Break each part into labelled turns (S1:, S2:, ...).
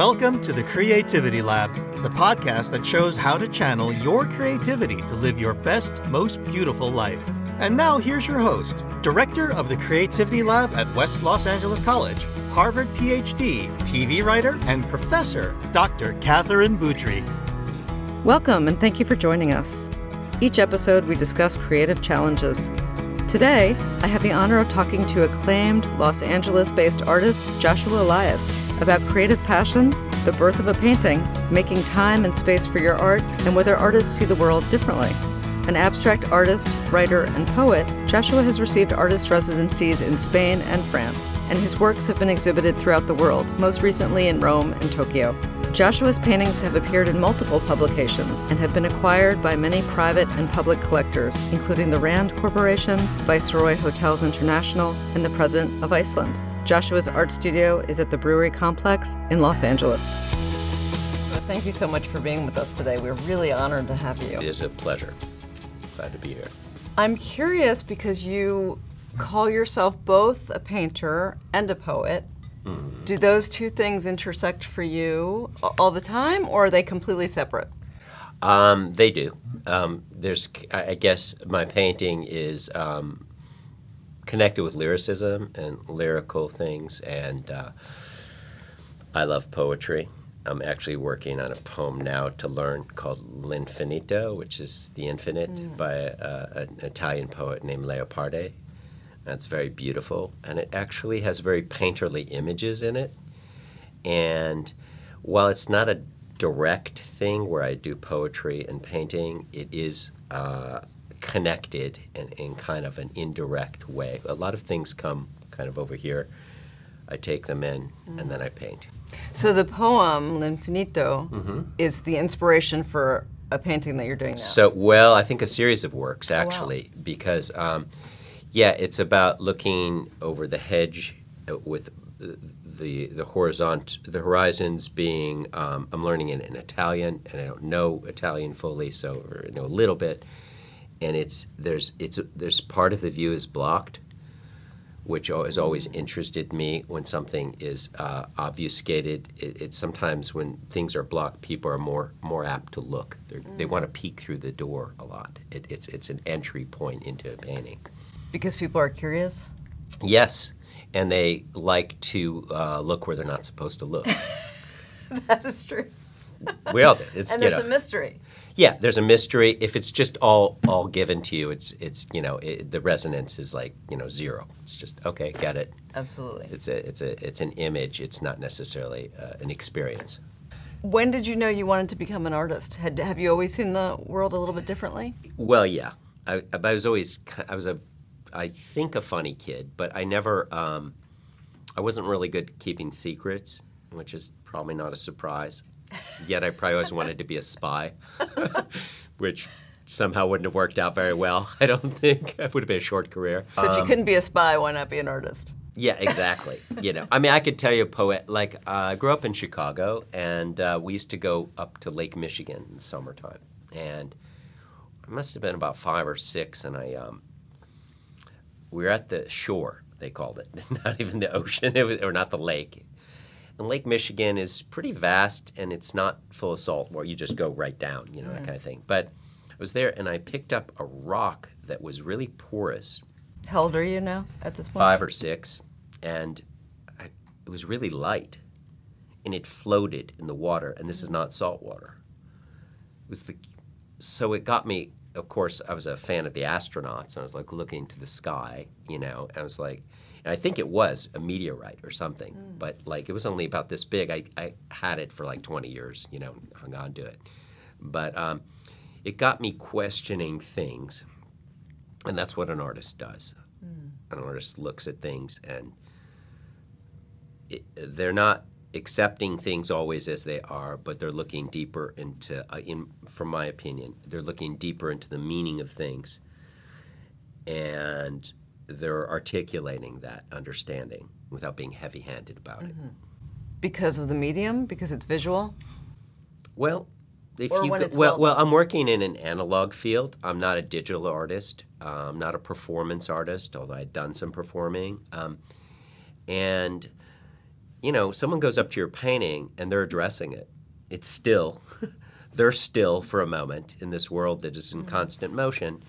S1: Welcome to the Creativity Lab, the podcast that shows how to channel your creativity to live your best, most beautiful life. And now here's your host, Director of the Creativity Lab at West Los Angeles College, Harvard PhD, TV writer, and professor, Dr. Katherine Boutry.
S2: Welcome, and thank you for joining us. Each episode, we discuss creative challenges. Today, I have the honor of talking to acclaimed Los Angeles based artist Joshua Elias about creative passion, the birth of a painting, making time and space for your art, and whether artists see the world differently. An abstract artist, writer, and poet, Joshua has received artist residencies in Spain and France, and his works have been exhibited throughout the world, most recently in Rome and Tokyo. Joshua's paintings have appeared in multiple publications and have been acquired by many private and public collectors, including the Rand Corporation, Viceroy Hotels International, and the President of Iceland. Joshua's art studio is at the Brewery Complex in Los Angeles. Thank you so much for being with us today. We're really honored to have you.
S3: It is a pleasure. Glad to be here.
S2: I'm curious because you call yourself both a painter and a poet. Mm. Do those two things intersect for you all the time, or are they completely separate?
S3: Um, they do. Um, there's, I guess, my painting is um, connected with lyricism and lyrical things, and uh, I love poetry. I'm actually working on a poem now to learn called L'Infinito, which is the infinite, mm. by uh, an Italian poet named Leopardi. That's very beautiful, and it actually has very painterly images in it. And while it's not a direct thing where I do poetry and painting, it is uh, connected in, in kind of an indirect way. A lot of things come kind of over here. I take them in, mm. and then I paint.
S2: So the poem L'Infinito mm-hmm. is the inspiration for a painting that you're doing now.
S3: So well, I think a series of works actually, oh, wow. because um, yeah, it's about looking over the hedge uh, with the the horizont the horizons being. Um, I'm learning in, in, Italian, and I don't know Italian fully, so or I know a little bit. And it's there's it's there's part of the view is blocked, which has always interested me when something is uh, obfuscated. It, it's sometimes when things are blocked, people are more more apt to look. Mm. They want to peek through the door a lot. It, it's it's an entry point into a painting.
S2: Because people are curious?
S3: Yes, and they like to uh, look where they're not supposed to look.
S2: that is true.
S3: We all do. It's,
S2: and there's know, a mystery.
S3: Yeah, there's a mystery. If it's just all all given to you, it's it's you know it, the resonance is like you know zero. It's just okay, get it.
S2: Absolutely.
S3: It's a it's a it's an image. It's not necessarily uh, an experience.
S2: When did you know you wanted to become an artist? Had, have you always seen the world a little bit differently?
S3: Well, yeah. I, I was always I was a I think a funny kid, but I never um, I wasn't really good at keeping secrets, which is probably not a surprise. Yet I probably always wanted to be a spy, which somehow wouldn't have worked out very well. I don't think it would have been a short career.
S2: So if you um, couldn't be a spy, why not be an artist?
S3: Yeah, exactly. you know, I mean, I could tell you a poet. Like, uh, I grew up in Chicago, and uh, we used to go up to Lake Michigan in the summertime, and I must have been about five or six, and I um, we were at the shore. They called it, not even the ocean, was, or not the lake. And Lake Michigan is pretty vast, and it's not full of salt where you just go right down, you know, mm. that kind of thing. But I was there, and I picked up a rock that was really porous.
S2: How old are you now at this point?
S3: Five or six, and I, it was really light, and it floated in the water. And this is not salt water. It was the so it got me of course, I was a fan of the astronauts, and I was like looking to the sky, you know, and I was like, and I think it was a meteorite or something, mm. but like it was only about this big. I, I had it for like 20 years, you know, hung on to it. But um, it got me questioning things, and that's what an artist does. Mm. An artist looks at things, and it, they're not accepting things always as they are, but they're looking deeper into, uh, in, from my opinion, they're looking deeper into the meaning of things, and they're articulating that understanding without being heavy-handed about mm-hmm. it.
S2: Because of the medium, because it's visual.
S3: Well, if or you go, well, well, I'm working in an analog field. I'm not a digital artist. I'm not a performance artist, although I've done some performing. Um, and you know, someone goes up to your painting and they're addressing it. It's still, they're still for a moment in this world that is in constant motion.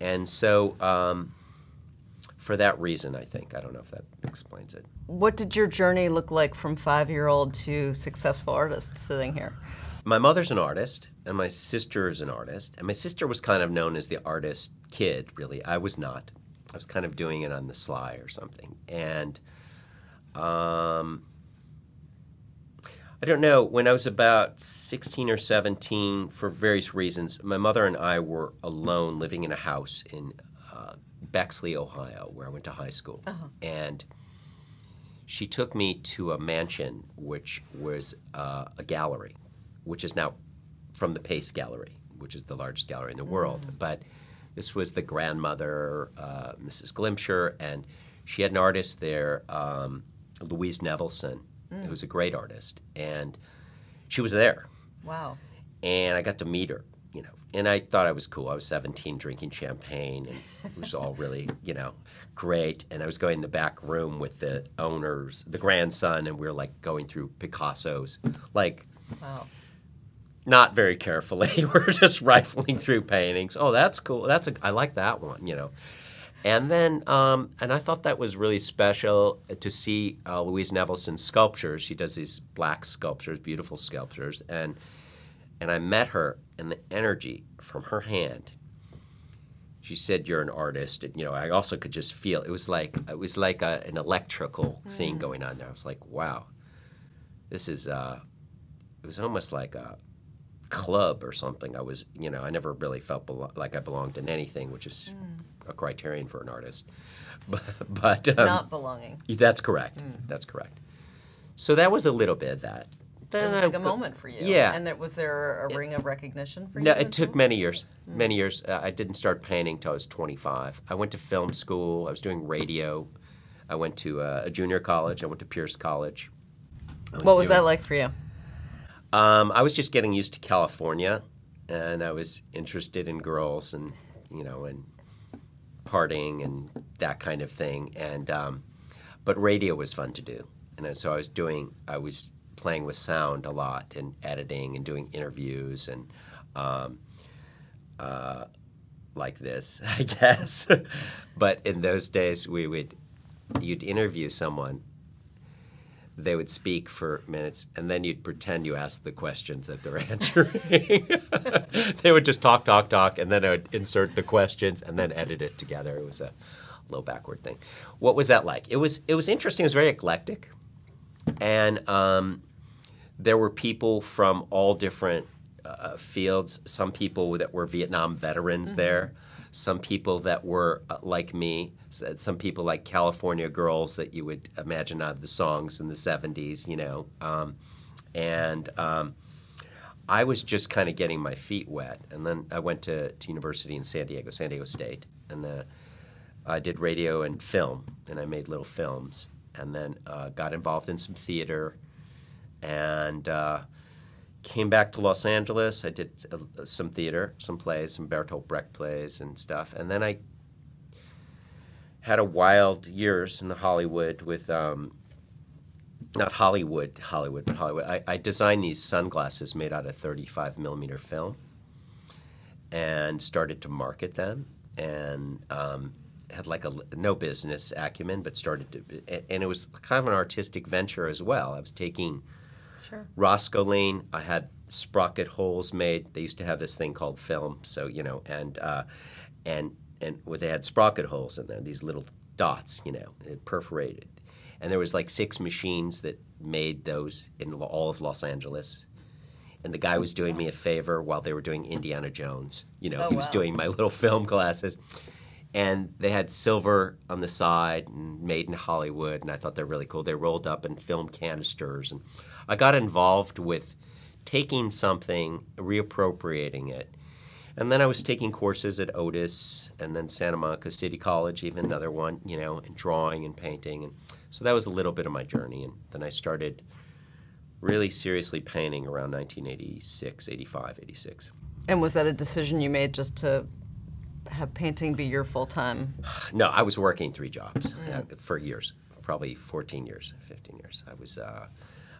S3: And so, um, for that reason, I think, I don't know if that explains it.
S2: What did your journey look like from five year old to successful artist sitting here?
S3: My mother's an artist, and my sister is an artist. And my sister was kind of known as the artist kid, really. I was not. I was kind of doing it on the sly or something. And um, I don't know, when I was about 16 or 17, for various reasons, my mother and I were alone living in a house in uh, Bexley, Ohio, where I went to high school. And she took me to a mansion which was uh, a gallery, which is now from the Pace Gallery, which is the largest gallery in the world. But this was the grandmother, uh, Mrs. Glimcher, and she had an artist there, um, Louise Nevelson, mm. who was a great artist, and she was there
S2: Wow.
S3: and I got to meet her, you know. And I thought I was cool. I was 17, drinking champagne, and it was all really, you know, great. And I was going in the back room with the owners, the grandson, and we were like going through Picasso's, like
S2: Wow.
S3: not very carefully. we're just rifling through paintings. Oh, that's cool. That's a, I like that one, you know. And then, um, and I thought that was really special to see uh, Louise Nevelson's sculptures. She does these black sculptures, beautiful sculptures, and and I met her, and the energy from her hand. She said, "You're an artist," and you know, I also could just feel it was like it was like a, an electrical thing going on there. I was like, "Wow, this is." Uh, it was almost like a club or something. I was, you know, I never really felt belo- like I belonged in anything, which is a criterion for an artist. But, but um,
S2: Not belonging.
S3: that's correct. That's correct. So that was a little bit of that.
S2: It
S3: Then
S2: was
S3: I
S2: like a moment for you.
S3: Yeah.
S2: And there, was there a ring of recognition for you?
S3: No, it took many years. Many years. Uh, I didn't start painting till I was 25. I went to film school. I was doing radio. I went to uh, a junior college. I went to Pierce College. I
S2: What was
S3: doing-
S2: that like for you?
S3: Um, I was just getting used to California, and I was interested in girls and you know and partying and that kind of thing. And um, but radio was fun to do, and so I was doing. I was playing with sound a lot and editing and doing interviews and um, uh, like this, I guess. but in those days, we would you'd interview someone they would speak for minutes and then you'd pretend you asked the questions that they're answering. they would just talk, talk, talk, and then I would insert the questions and then edit it together. It was a little backward thing. What was that like? It was it was interesting. It was very eclectic, and um, there were people from all different uh, fields. Some people that were Vietnam veterans there. Some people that were uh, like me. Some people like California girls that you would imagine out of the songs in the '70s. You know, um, and um, I was just kind of getting my feet wet. And then I went to, to university in San Diego, San Diego State, and uh, I did radio and film, and I made little films, and then uh, got involved in some theater, and uh, came back to Los Angeles. I did uh, some theater, some plays, some Bertolt Brecht plays and stuff, and then I had a wild years in Hollywood with. Um, not Hollywood, Hollywood, but Hollywood. I, I designed these sunglasses made out of 35 millimeter film and started to market them and um, had like a no business acumen, but started to, and it was kind of an artistic venture as well. I was taking
S2: Sure.
S3: Roscoe Lane. I had sprocket holes made. They used to have this thing called film, so you know, and uh, and and well, they had sprocket holes in there, these little dots, you know, it perforated. And there was like six machines that made those in all of Los Angeles. And the guy was doing me a favor while they were doing Indiana Jones. You know,
S2: Oh,
S3: he was
S2: wow.
S3: doing my little film classes. And they had silver on the side and made in Hollywood, and I thought they're really cool. They rolled up in film canisters, and I got involved with taking something, reappropriating it, and then I was taking courses at Otis and then Santa Monica City College, even another one, you know, and drawing and painting, and so that was a little bit of my journey. And then I started really seriously painting around 1986, 85, 86.
S2: And was that a decision you made just to have painting be your full time?
S3: No, I was working three jobs uh, for years. probably 14 years, 15 years. I was uh,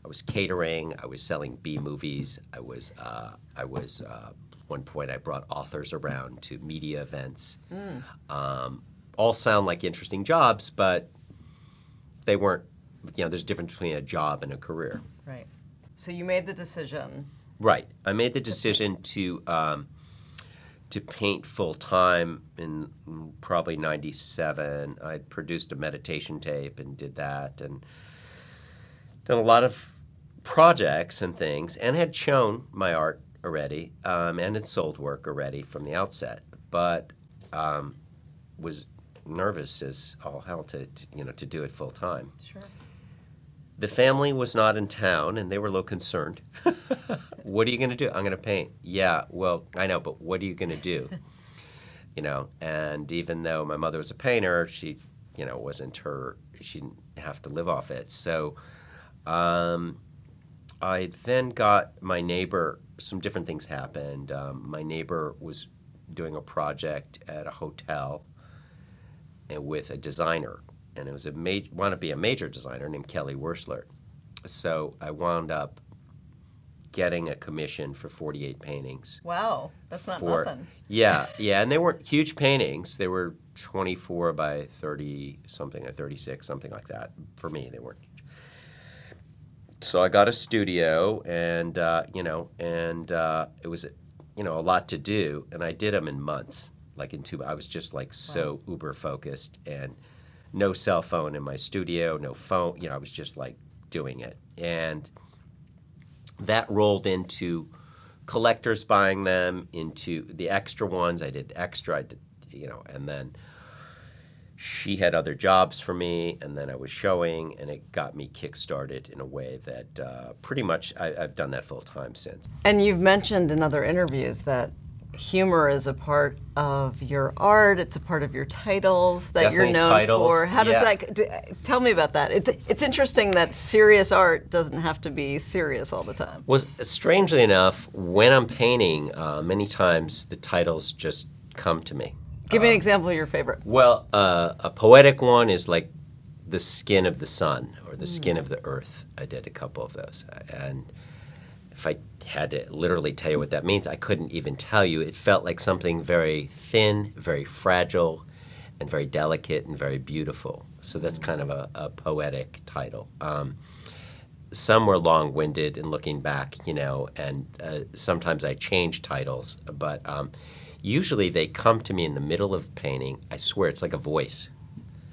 S3: I was catering. I was selling B movies. I was uh, I was uh, one point I brought authors around to media events. Um, all sound like interesting jobs, but they weren't. You know, there's a difference between a job and a career.
S2: Right. So you made the decision.
S3: Right. I made the decision to um, to paint full time in mm, probably '97. I produced a meditation tape and did that, and done a lot of projects and things, and had shown my art already, um, and had sold work already from the outset, but um, was nervous as all hell to, to you know to do it full time.
S2: Sure.
S3: The family was not in town and they were a little concerned. what are you going to do? I'm going to paint. Yeah, well, I know, but what are you going to do? you know, and even though my mother was a painter, she, you know, wasn't her, she didn't have to live off it. So um, I then got my neighbor, some different things happened. Um, my neighbor was doing a project at a hotel and with a designer and it was a ma- want to be a major designer named Kelly Wearstler. So I wound up getting a commission for 48 paintings.
S2: Wow, that's not
S3: for,
S2: nothing.
S3: Yeah, yeah, and they weren't huge paintings. They were 24 by 30 something, or 36, something like that. For me, they weren't. So I got a studio, and uh, you know, and uh, it was, you know, a lot to do, and I did them in months, like in two. I was just like so uber focused and no cell phone in my studio, no phone. You know, I was just like doing it, and that rolled into collectors buying them, into the extra ones. I did extra, I did, you know, and then she had other jobs for me, and then I was showing, and it got me kickstarted in a way that uh, pretty much I, I've done that full time since.
S2: And you've mentioned in other interviews that humor is a part of your art. It's a part of your titles that you're known
S3: titles,
S2: for. How does
S3: yeah.
S2: that? Tell me about that. It's it's interesting that serious art doesn't have to be serious all the time.
S3: Was strangely enough, when I'm painting, uh, many times the titles just come to me.
S2: Give me an example of your favorite.
S3: Well, uh, a poetic one is like the skin of the sun or the skin of the earth. I did a couple of those, and if I had to literally tell you what that means, I couldn't even tell you. It felt like something very thin, very fragile, and very delicate and very beautiful. So that's kind of a, a poetic title. Um, some were long-winded and looking back, you know, and uh, sometimes I change titles, but um, usually they come to me in the middle of painting. I swear it's like a voice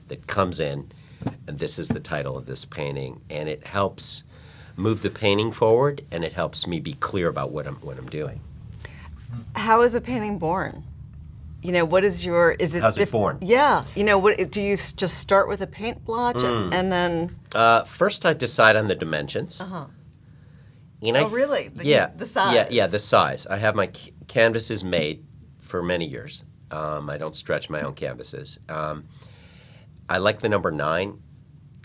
S3: that comes in, and this is the title of this painting, and it helps move the painting forward, and it helps me be clear about what I'm what I'm doing.
S2: How is a painting born? You know, what is your? Is it?
S3: How's it born?
S2: Yeah. You know, what do you s- just start with a paint blotch
S3: Hmm.
S2: and, and then?
S3: Uh, first, I decide on the dimensions. Uh-huh. And I
S2: Oh, really? The-
S3: yeah,
S2: the
S3: size. Yeah,
S2: yeah,
S3: the size. I have my c- canvases made for many years. Um, I don't stretch my own canvases. Um, I like the number nine.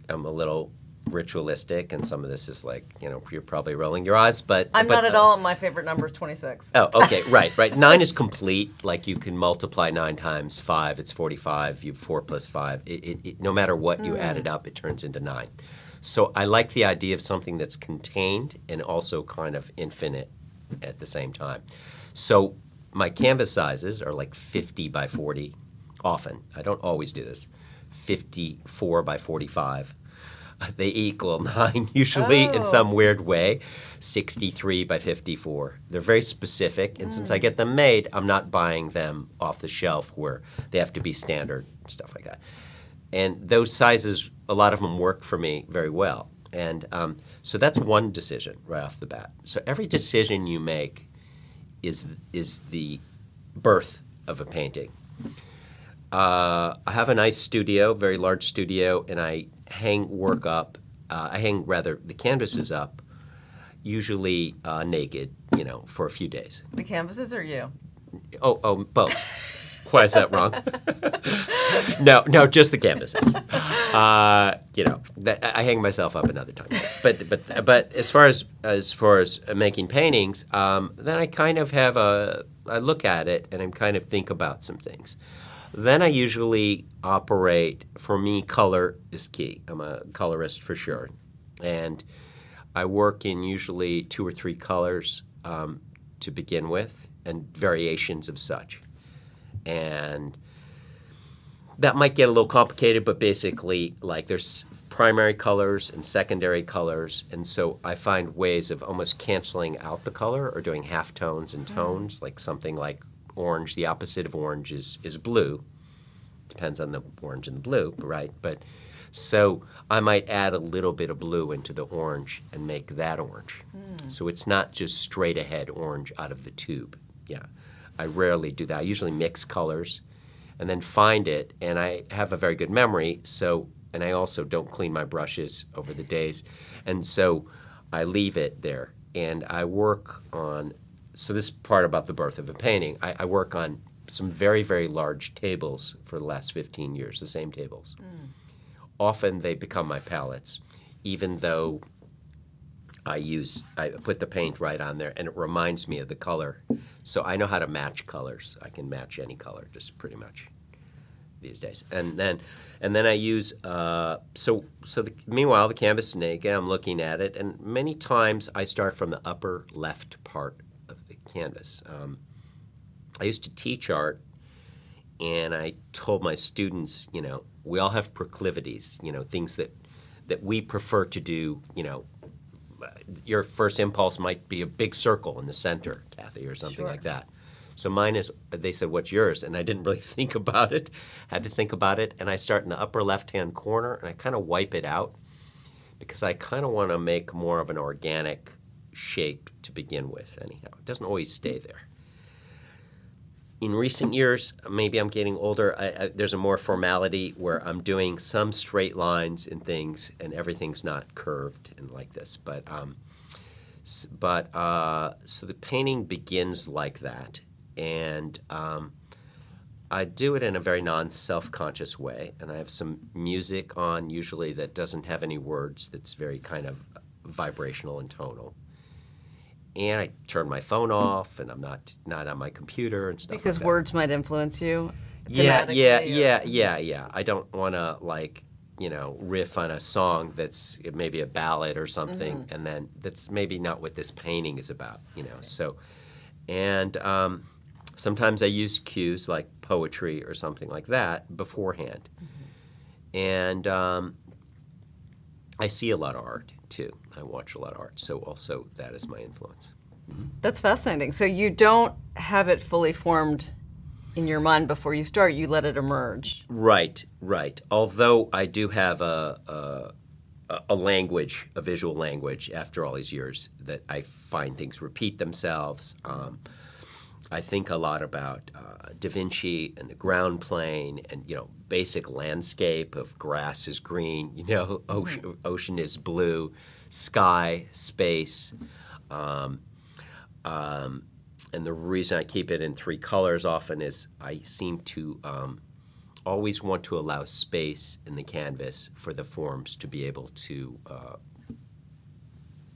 S3: I'm a little ritualistic, and some of this is like, you know, you're probably rolling your eyes, but
S2: I'm
S3: but,
S2: not at
S3: uh,
S2: all. My favorite number is 26.
S3: Oh, okay, right, right. Nine is complete. Like you can multiply nine times five, it's forty-five. You four plus five. It, it, it, no matter what you add it up, it turns into nine. So I like the idea of something that's contained and also kind of infinite at the same time. So my canvas sizes are like fifty by forty. Often, I don't always do this. Fifty-four by forty-five. They equal nine usually in
S2: Oh.
S3: some weird way. 63 by 54. They're very specific, and since I get them made, I'm not buying them off the shelf where they have to be standard, stuff like that. And those sizes, a lot of them work for me very well. And um, so that's one decision right off the bat. So every decision you make is, is the birth of a painting. Uh, I have a nice studio, very large studio, and I hang work up. Uh, I hang rather the canvases up, usually uh, naked, you know, for a few days.
S2: The canvases or you?
S3: Oh, oh, both. Why is that wrong? no, no, just the canvases. Uh, you know, that, I hang myself up another time. But but but as far as as far as making paintings, um, then I kind of have a I look at it and I kind of think about some things. Then I usually operate, for me, color is key. I'm a colorist for sure. And I work in usually two or three colors um, to begin with and variations of such. And that might get a little complicated, but basically, like there's primary colors and secondary colors, and so I find ways of almost canceling out the color or doing half tones and mm-hmm. tones, like something like orange. The opposite of orange is is blue. Depends on the orange and the blue, right? But so I might add a little bit of blue into the orange and make that orange. Hmm. So it's not just straight ahead orange out of the tube. Yeah, I rarely do that. I usually mix colors and then find it. And I have a very good memory, so and I also don't clean my brushes over the days, and so I leave it there. And I work on. So this part about the birth of a painting, I, I work on some very very large tables for the last 15 years, the same tables. Mm. Often they become my palettes, even though I use I put the paint right on there, and it reminds me of the color. So I know how to match colors. I can match any color, just pretty much these days. And then, and then I use uh, so so. The, meanwhile, the canvas is naked. I'm looking at it, and many times I start from the upper left part of the canvas. Um, I used to teach art, and I told my students, you know, we all have proclivities, you know, things that that we prefer to do, you know, your first impulse might be a big circle in the center, Kathy, or something like that. So mine is, they said, what's yours? And I didn't really think about it, had to think about it. And I start in the upper left hand corner and I kind of wipe it out because I kind of want to make more of an organic shape to begin with, anyhow. It doesn't always stay there. In recent years, maybe I'm getting older, I, I, there's a more formality where I'm doing some straight lines and things, and everything's not curved and like this. But um, but uh, so the painting begins like that, and um, I do it in a very non-self-conscious way, and I have some music on usually that doesn't have any words. That's very kind of vibrational and tonal. And I turn my phone off, and I'm not not on my computer and stuff.
S2: Because
S3: like that.
S2: words might influence you.
S3: Yeah, yeah,
S2: or-
S3: yeah, yeah, yeah. I don't want to like you know riff on a song that's maybe a ballad or something,
S2: Mm-hmm.
S3: and then that's maybe not what this painting is about. You know, so and um, sometimes I use cues like poetry or something like that beforehand,
S2: Mm-hmm.
S3: and um, I see a lot of art too. I watch a lot of art, so also that is my influence.
S2: That's fascinating. So you don't have it fully formed in your mind before you start. You let it emerge.
S3: Right, right. Although I do have a, a a language, a visual language, after all these years, that I find things repeat themselves. Um, I think a lot about uh, Da Vinci and the ground plane, and you know, basic landscape of grass is green, you know, ocean, ocean is blue, sky, space. Um, um, and the reason I keep it in three colors often is I seem to um, always want to allow space in the canvas for the forms to be able to uh,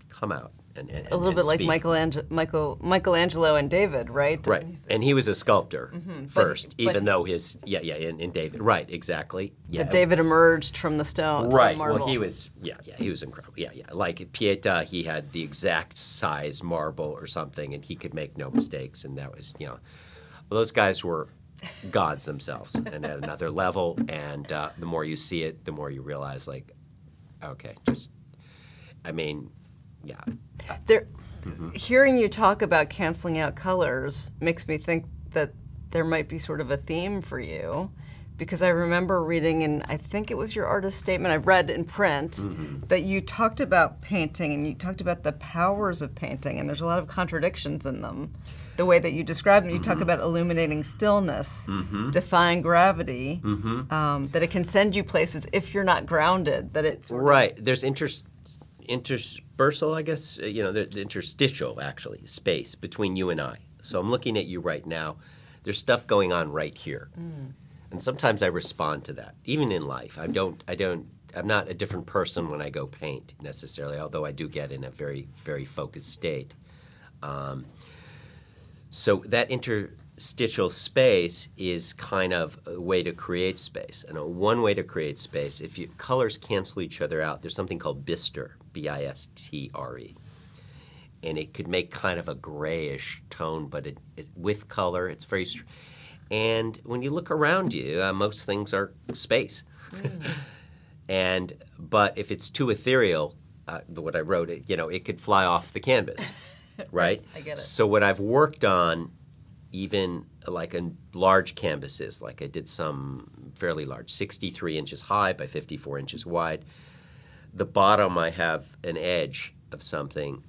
S3: come out. And, and,
S2: A little bit like. Michelangelo, Michael, Michelangelo and David, right? Doesn't
S3: Right,
S2: he
S3: and he was a sculptor first,
S2: but
S3: even
S2: he-
S3: though his yeah yeah in, in David right exactly yeah
S2: That David emerged from the stone.
S3: right well he was yeah yeah he was incredible yeah yeah like Pieta he had the exact size marble or something and he could make no mistakes and that was you know well, those guys were gods themselves and at another level and uh, the more you see it the more you realize like okay just I mean yeah
S2: There,
S3: Mm-hmm.
S2: hearing you talk about canceling out colors makes me think that there might be sort of a theme for you, because I remember reading, and I think it was your artist statement I've read in print,
S3: Mm-hmm.
S2: that you talked about painting and you talked about the powers of painting, and there's a lot of contradictions in them. The way that you describe them, you
S3: Mm-hmm.
S2: talk about illuminating stillness, defying gravity,
S3: Mm-hmm.
S2: um, that it can send you places if you're not grounded. That it's
S3: Right. There's inter- interspersal, I guess, uh, you know, the, the interstitial, actually, space between you and I. So I'm looking at you right now. There's stuff going on right here. And sometimes I respond to that, even in life. I don't, I don't, I'm not a different person when I go paint necessarily, although I do get in a very, very focused state. Um, so that interstitial space is kind of a way to create space. And a one way to create space, if you, colors cancel each other out, there's something called bistre, B I S T R E. And it could make kind of a grayish tone, but it, it, with color, it's very. Str- and when you look around you, uh, most things are space. and but if it's too ethereal, uh, what I wrote, it, you know, it could fly off the canvas, right?
S2: I get it.
S3: So what I've worked on, even like in large canvases, like I did some fairly large, 63 inches high by 54 inches wide. The bottom, I have an edge of something.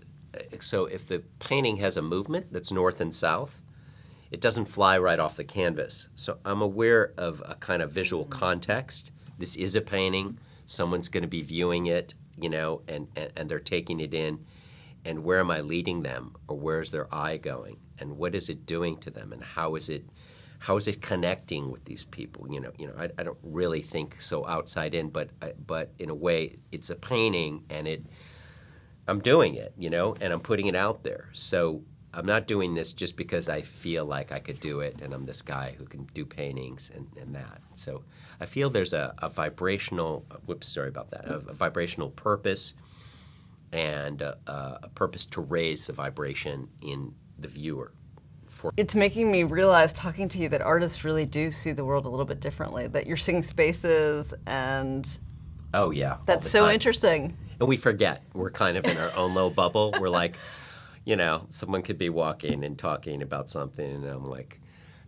S3: So if the painting has a movement that's north and south, it doesn't fly right off the canvas. So I'm aware of a kind of visual mm. context. This is a painting. Someone's going to be viewing it, you know, and, and, and they're taking it in. And where am I leading them, or where's their eye going, and what is it doing to them, and how is it, how is it connecting with these people? You know, you know, I, I don't really think so outside in, but I- but in a way, it's a painting, and it, I'm doing it, you know, and I'm putting it out there. So I'm not doing this just because I feel like I could do it and I'm this guy who can do paintings and, and that. So I feel there's a, a vibrational, whoops, sorry about that, a, a vibrational purpose and a, a purpose to raise the vibration in the viewer. For
S2: It's making me realize, talking to you, that artists really do see the world a little bit differently. That you're seeing spaces, and
S3: oh yeah,
S2: that's so
S3: time.
S2: interesting.
S3: And we forget. We're kind of in our own little bubble. We're like, you know, someone could be walking and talking about something, and I'm like,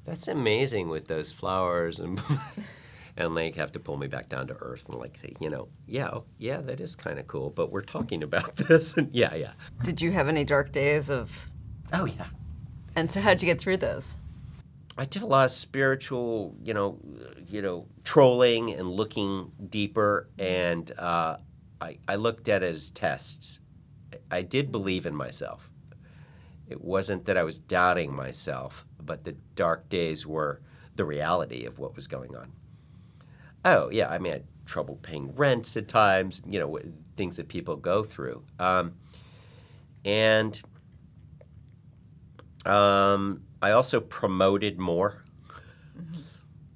S3: that's amazing with those flowers, and and they have to pull me back down to earth and like say, you know, yeah, oh, yeah, that is kind of cool, but we're talking about this, and yeah, yeah.
S2: Did you have any dark days of?
S3: Oh yeah.
S2: And so, how'd you get through those?
S3: I did a lot of spiritual, you know, you know, trolling and looking deeper, and uh, I, I looked at it as tests. I did believe in myself. It wasn't that I was doubting myself, but the dark days were the reality of what was going on. Oh yeah, I mean, I had trouble paying rents at times, you know, things that people go through, um, and um, I also promoted more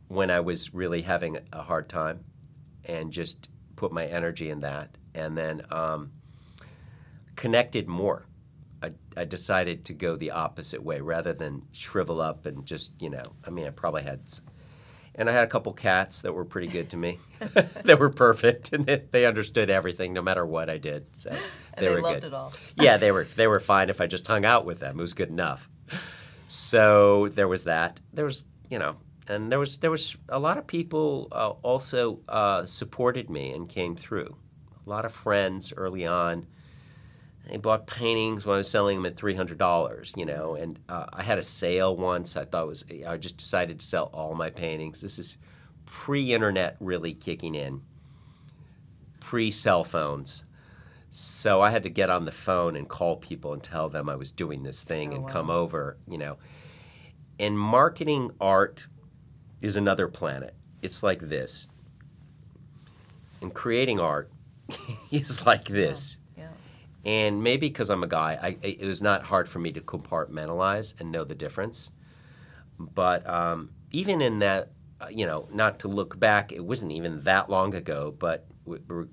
S3: when I was really having a hard time, and just put my energy in that, and then um, connected more. I, I decided to go the opposite way rather than shrivel up and just you know. I mean, I probably had, and I had a couple cats that were pretty good to me, that were perfect, and they, they understood everything no matter what I did. So they, were good
S2: all.
S3: yeah, they were they were fine if I just hung out with them. It was good enough. So there was that. There was you know, and there was there was a lot of people uh, also uh, supported me and came through. A lot of friends early on. They bought paintings when I was selling them at three hundred dollars, you know. And uh, I had a sale once. I thought was I just decided to sell all my paintings. This is pre-internet really kicking in, pre-cell phones. So I had to get on the phone and call people and tell them I was doing this thing and come over, you know. And marketing art is another planet. It's like this. And creating art is like this.
S2: Yeah.
S3: And maybe because I'm a guy, I, it was not hard for me to compartmentalize and know the difference. But um, even in that, uh, you know, not to look back, it wasn't even that long ago, but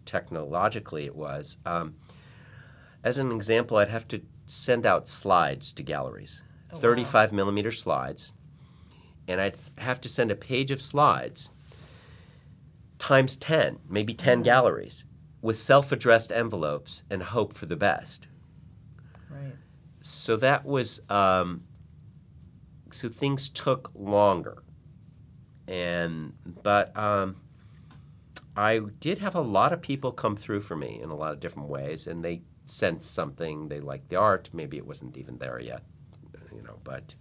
S3: technologically it was. Um, as an example, I'd have to send out slides to galleries, 35 millimeter slides, and I'd have to send a page of slides times 10, maybe 10 galleries, with self addressed envelopes and hope for the best.
S2: Right.
S3: So that was, um, so things took longer. And, but um, I did have a lot of people come through for me in a lot of different ways, and they sensed something. They liked the art. Maybe it wasn't even there yet, you know, but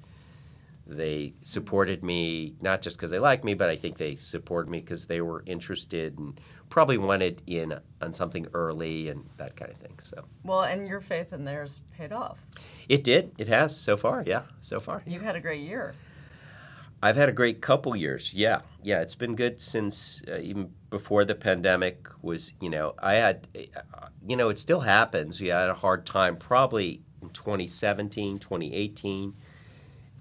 S3: they supported me not just because they liked me, but I think they supported me because they were interested and probably wanted in on something early and that kind of thing. So
S2: Well, and your faith in theirs paid off.
S3: it did. It has so far. Yeah, so far.
S2: You've had a great year.
S3: I've had a great couple years. Yeah, yeah, it's been good since uh, even before the pandemic was. You know, I had, you know, it still happens. We had a hard time probably in 2017, 2018,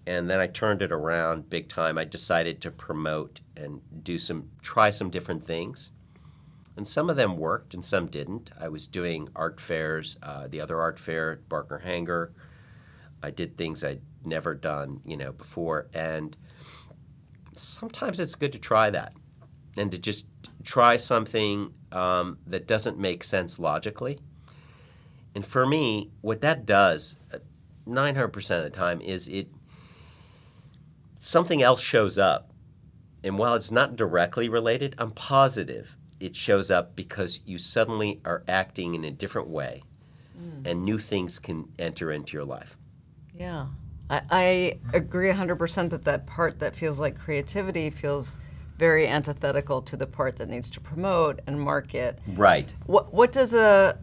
S3: and then I turned it around big time. I decided to promote and do some, try some different things. And some of them worked and some didn't. I was doing art fairs, uh, the other art fair at Barker Hangar. I did things I'd never done, you know, before. And sometimes it's good to try that and to just try something um, that doesn't make sense logically. And for me, what that does, 900% of the time, is it something else shows up. And while it's not directly related, I'm positive it shows up because you suddenly are acting in a different way and new things can enter into your life.
S2: Yeah. I, I agree 100% that that part that feels like creativity feels very antithetical to the part that needs to promote and market.
S3: Right.
S2: What, what does a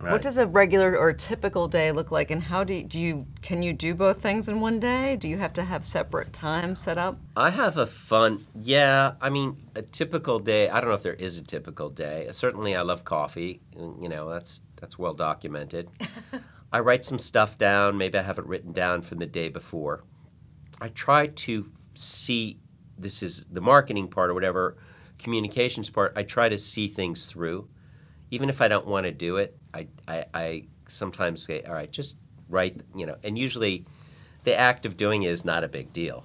S3: Right.
S2: what does a regular or a typical day look like and how do you, do you can you do both things in one day? Do you have to have separate times set up?
S3: I have a fun, yeah. I mean, a typical day. I don't know if there is a typical day. Certainly, I love coffee. You know, that's that's well documented. I write some stuff down. Maybe I have it written down from the day before. I try to see. This is the marketing part or whatever, communications part. I try to see things through, even if I don't want to do it. I, I, I sometimes say, all right, just write. You know, and usually, the act of doing it is not a big deal.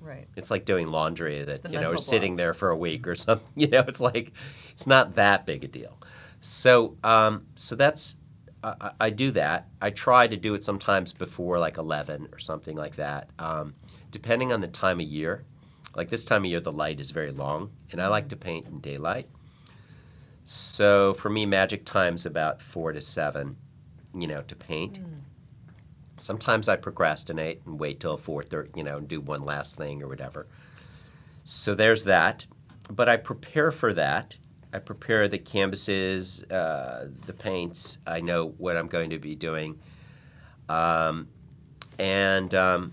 S2: Right.
S3: It's like doing laundry that you know is sitting there for a week or something. You know, it's like it's not that big a deal. So, um, so that's I, I- I do that. I try to do it sometimes before like eleven or something like that, um, depending on the time of year. Like this time of year, the light is very long, and I like to paint in daylight. So for me, magic time's about four to seven, you know, to paint. Sometimes I procrastinate and wait till four thirty, you know, and do one last thing or whatever. So there's that. But I prepare for that. I prepare the canvases, uh, the paints. I know what I'm going to be doing, um, and um,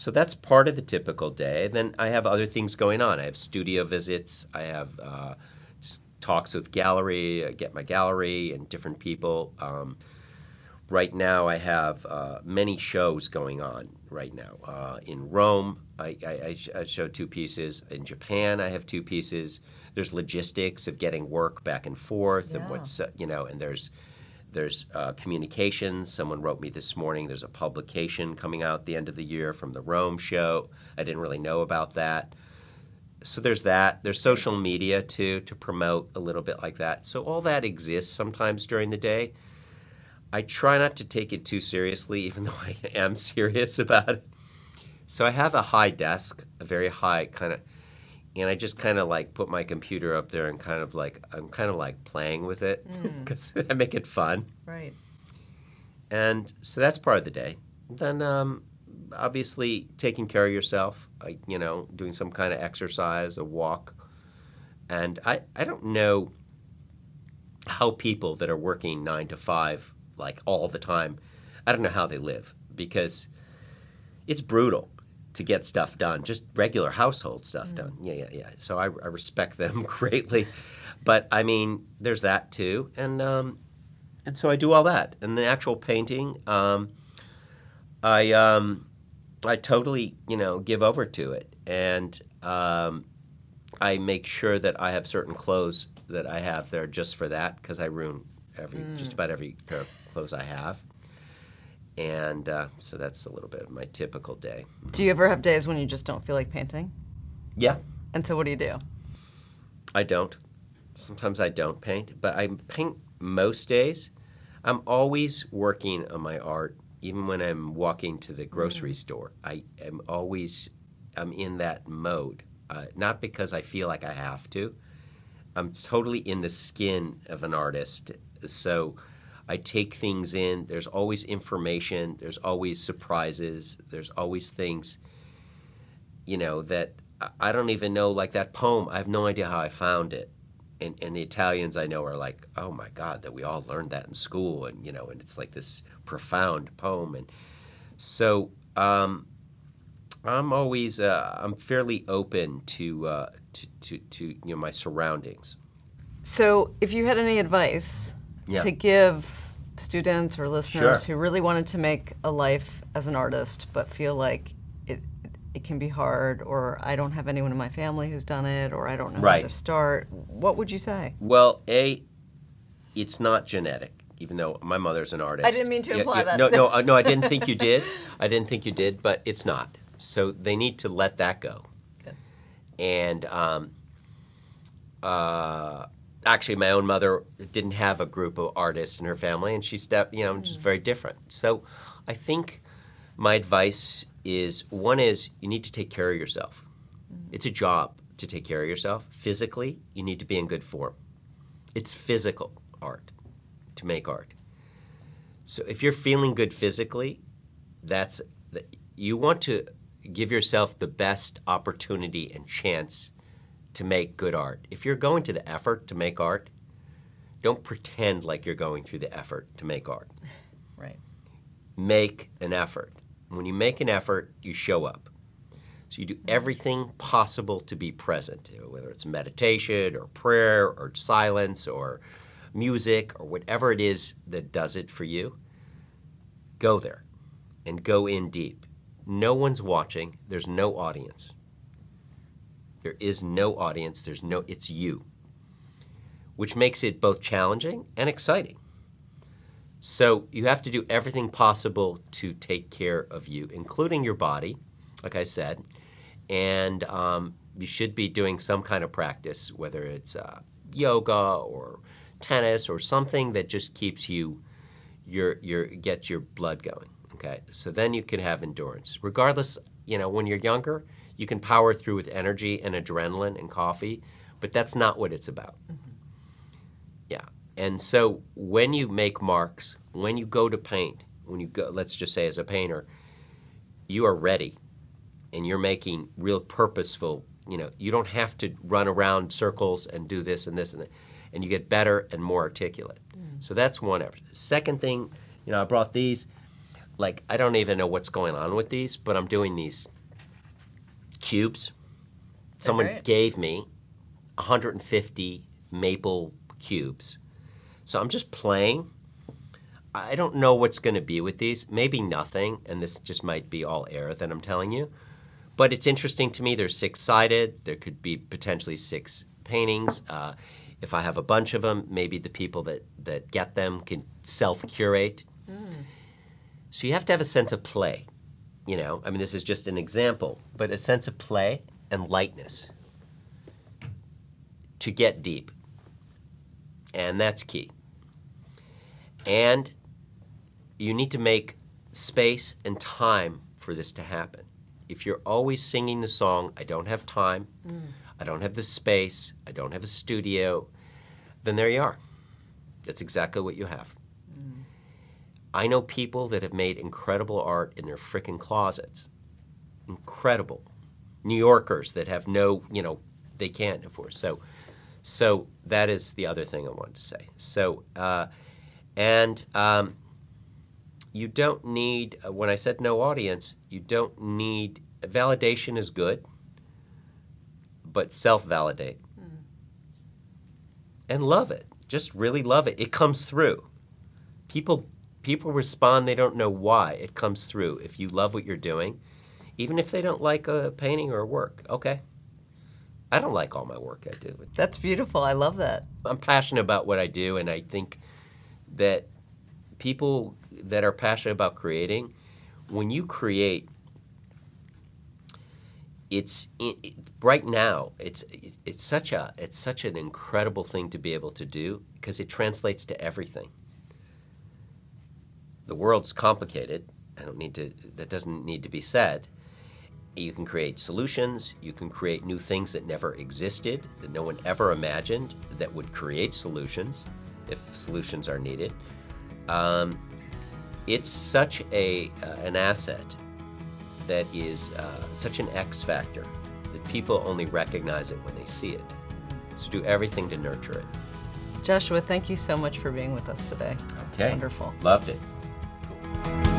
S3: so that's part of the typical day. Then I have other things going on. I have studio visits. I have uh, talks with gallery. I get my gallery and different people. Um, right now, I have uh, many shows going on. Right now, uh, in Rome, I, I, I, sh- I show two pieces. In Japan, I have two pieces. There's logistics of getting work back and forth, and what's uh, you know, and there's there's uh, communications. Someone wrote me this morning. There's a publication coming out at the end of the year from the Rome show. I didn't really know about that. So there's that. There's social media too to promote a little bit like that. So all that exists sometimes during the day. I try not to take it too seriously, even though I am serious about it. So I have a high desk, a very high kind of, and I just kind of like put my computer up there and kind of like I'm kind of like playing with it because I make it fun.
S2: Right.
S3: And so that's part of the day. Then, um, obviously, taking care of yourself, like, you know, doing some kind of exercise, a walk. And I, I don't know how people that are working nine to five, like all the time, I don't know how they live because it's brutal to get stuff done, just regular household stuff done. Yeah, yeah, yeah. So I, I respect them greatly. But I mean, there's that too. And, um, and so I do all that. And the actual painting, um, I um, I totally you know give over to it, and um, I make sure that I have certain clothes that I have there just for that because I ruin every just about every pair of clothes I have, and uh, so that's a little bit of my typical day.
S2: Do you ever have days when you just don't feel like painting?
S3: Yeah,
S2: And so what do you do?
S3: I don't. Sometimes I don't paint, but I paint most days. I'm always working on my art, even when I'm walking to the grocery store. I am always, I'm in that mode. Uh, not because I feel like I have to. I'm totally in the skin of an artist. So I take things in. There's always information. There's always surprises. There's always things, you know, that I- don't even know. Like that poem, I have no idea how I found it. And, and the Italians I know are like, oh my God, that we all learned that in school, and you know, and it's like this profound poem, and so um, I'm always uh, I'm fairly open to, uh, to to to you know my surroundings.
S2: So, if you had any advice
S3: Yeah.
S2: to give students or listeners
S3: Sure.
S2: who really wanted to make a life as an artist but feel like it it can be hard, or I don't have anyone in my family who's done it, or I don't know
S3: Right.
S2: how to start, what would you say?
S3: Well, a, it's not genetic. Even though my mother's an artist,
S2: I didn't mean to imply
S3: yeah,
S2: that.
S3: No, no, uh, no. I didn't think you did. I didn't think you did, but it's not. So they need to let that go.
S2: Good.
S3: And um, uh, actually, my own mother didn't have a group of artists in her family, and she stepped, you know, just mm. very different. So I think my advice is one is you need to take care of yourself. Mm. It's a job to take care of yourself. Physically, you need to be in good form. It's physical art to make art. So if you're feeling good physically, that's you want to give yourself the best opportunity and chance to make good art. If you're going to the effort to make art, don't pretend like you're going through the effort to make art.
S2: Right.
S3: Make an effort. When you make an effort, you show up. So you do mm-hmm. everything possible to be present, whether it's meditation or prayer or silence or music or whatever it is that does it for you. Go there and go in deep. No one's watching, there's no audience. There is no audience, there's no it's you. Which makes it both challenging and exciting. So you have to do everything possible to take care of you, including your body, like I said, and um, you should be doing some kind of practice, whether it's uh, yoga or tennis or something that just keeps you your your gets your blood going. Okay, so then you can have endurance. Regardless, you know, when you're younger, you can power through with energy and adrenaline and coffee, but that's not what it's about. Mm-hmm. Yeah. And so when you make marks, when you go to paint, when you go, let's just say as a painter, you are ready and you're making real purposeful, you know, you don't have to run around circles and do this and this and that. And you get better and more articulate. Mm. So that's one effort. Second thing, you know, I brought these, like, I don't even know what's going on with these, but I'm doing these cubes. Someone
S2: great.
S3: gave me 150 maple cubes. So I'm just playing. I don't know what's going to be with these. Maybe nothing, and this just might be all air that I'm telling you. But it's interesting to me. They're six sided. There could be potentially six paintings. Uh, if I have a bunch of them, maybe the people that, that get them can self curate. So you have to have a sense of play. You know, I mean, this is just an example, but a sense of play and lightness to get deep. And that's key. And you need to make space and time for this to happen. If you're always singing the song, I don't have time, mm. I don't have the space, I don't have a studio, then there you are. That's exactly what you have. I know people that have made incredible art in their frickin' closets. Incredible. New Yorkers that have no, you know, they can't afford. So, so that is the other thing I wanted to say. So, uh, and um, you don't need, uh, when I said no audience, you don't need, validation is good, but self validate. And love it. Just really love it. It comes through. People people respond they don't know why it comes through if you love what you're doing even if they don't like a painting or a work okay i don't like all my work i do
S2: That's beautiful. I love that.
S3: i'm passionate about what i do and i think that people that are passionate about creating when you create it's it, right now it's it, it's such a it's such an incredible thing to be able to do because it translates to everything the world's complicated. I don't need to. That doesn't need to be said. You can create solutions. You can create new things that never existed, that no one ever imagined, that would create solutions if solutions are needed. Um, it's such a uh, an asset that is uh, such an X factor that people only recognize it when they see it. So do everything to nurture it.
S2: Joshua, thank you so much for being with us today.
S3: Okay.
S2: Wonderful.
S3: Loved it. Thank you.